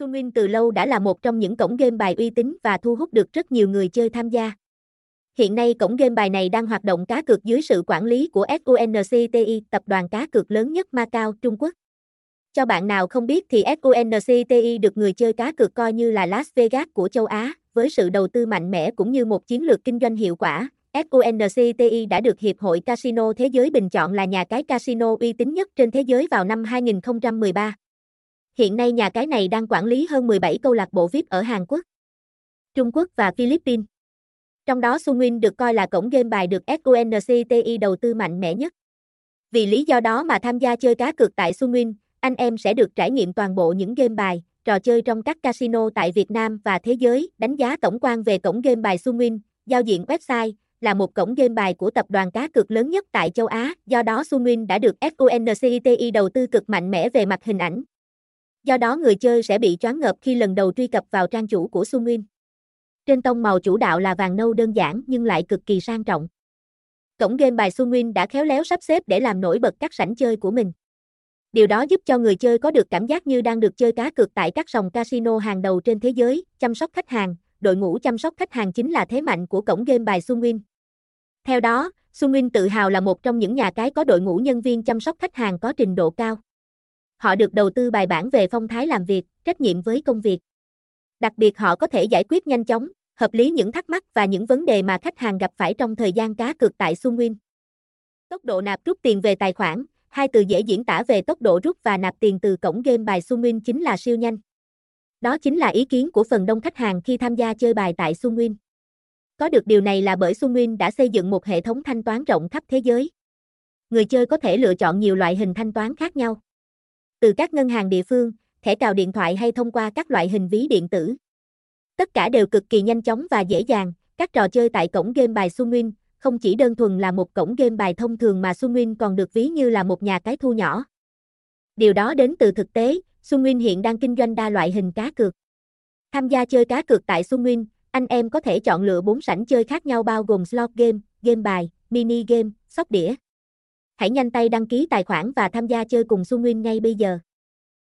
Sunwin từ lâu đã là một trong những cổng game bài uy tín và thu hút được rất nhiều người chơi tham gia. Hiện nay cổng game bài này đang hoạt động cá cược dưới sự quản lý của SUNCTI, tập đoàn cá cược lớn nhất Macau, Trung Quốc. Cho bạn nào không biết thì SUNCTI được người chơi cá cược coi như là Las Vegas của châu Á, với sự đầu tư mạnh mẽ cũng như một chiến lược kinh doanh hiệu quả. SUNCTI đã được Hiệp hội Casino Thế giới bình chọn là nhà cái casino uy tín nhất trên thế giới vào năm 2013. Hiện nay nhà cái này đang quản lý hơn 17 câu lạc bộ VIP ở Hàn Quốc, Trung Quốc và Philippines. Trong đó Sunwin được coi là cổng game bài được SUNCTI đầu tư mạnh mẽ nhất. Vì lý do đó mà tham gia chơi cá cược tại Sunwin, anh em sẽ được trải nghiệm toàn bộ những game bài, trò chơi trong các casino tại Việt Nam và thế giới. Đánh giá tổng quan về cổng game bài Sunwin, giao diện website là một cổng game bài của tập đoàn cá cược lớn nhất tại châu Á, do đó Sunwin đã được SUNCTI đầu tư cực mạnh mẽ về mặt hình ảnh. Do đó người chơi sẽ bị choáng ngợp khi lần đầu truy cập vào trang chủ của Sunwin. Trên tông màu chủ đạo là vàng nâu đơn giản nhưng lại cực kỳ sang trọng. Cổng game bài Sunwin đã khéo léo sắp xếp để làm nổi bật các sảnh chơi của mình. Điều đó giúp cho người chơi có được cảm giác như đang được chơi cá cược tại các sòng casino hàng đầu trên thế giới, chăm sóc khách hàng, đội ngũ chăm sóc khách hàng chính là thế mạnh của cổng game bài Sunwin. Theo đó, Sunwin tự hào là một trong những nhà cái có đội ngũ nhân viên chăm sóc khách hàng có trình độ cao. Họ được đầu tư bài bản về phong thái làm việc, trách nhiệm với công việc. Đặc biệt họ có thể giải quyết nhanh chóng, hợp lý những thắc mắc và những vấn đề mà khách hàng gặp phải trong thời gian cá cược tại Sunwin. Tốc độ nạp rút tiền về tài khoản, hai từ dễ diễn tả về tốc độ rút và nạp tiền từ cổng game bài Sunwin chính là siêu nhanh. Đó chính là ý kiến của phần đông khách hàng khi tham gia chơi bài tại Sunwin. Có được điều này là bởi Sunwin đã xây dựng một hệ thống thanh toán rộng khắp thế giới. Người chơi có thể lựa chọn nhiều loại hình thanh toán khác nhau. Từ các ngân hàng địa phương, thẻ cào điện thoại hay thông qua các loại hình ví điện tử. Tất cả đều cực kỳ nhanh chóng và dễ dàng, các trò chơi tại cổng game bài Sunwin không chỉ đơn thuần là một cổng game bài thông thường mà Sunwin còn được ví như là một nhà cái thu nhỏ. Điều đó đến từ thực tế, Sunwin hiện đang kinh doanh đa loại hình cá cược. Tham gia chơi cá cược tại Sunwin, anh em có thể chọn lựa 4 sảnh chơi khác nhau bao gồm slot game, game bài, mini game, sóc đĩa. Hãy nhanh tay đăng ký tài khoản và tham gia chơi cùng Su Nguyên ngay bây giờ.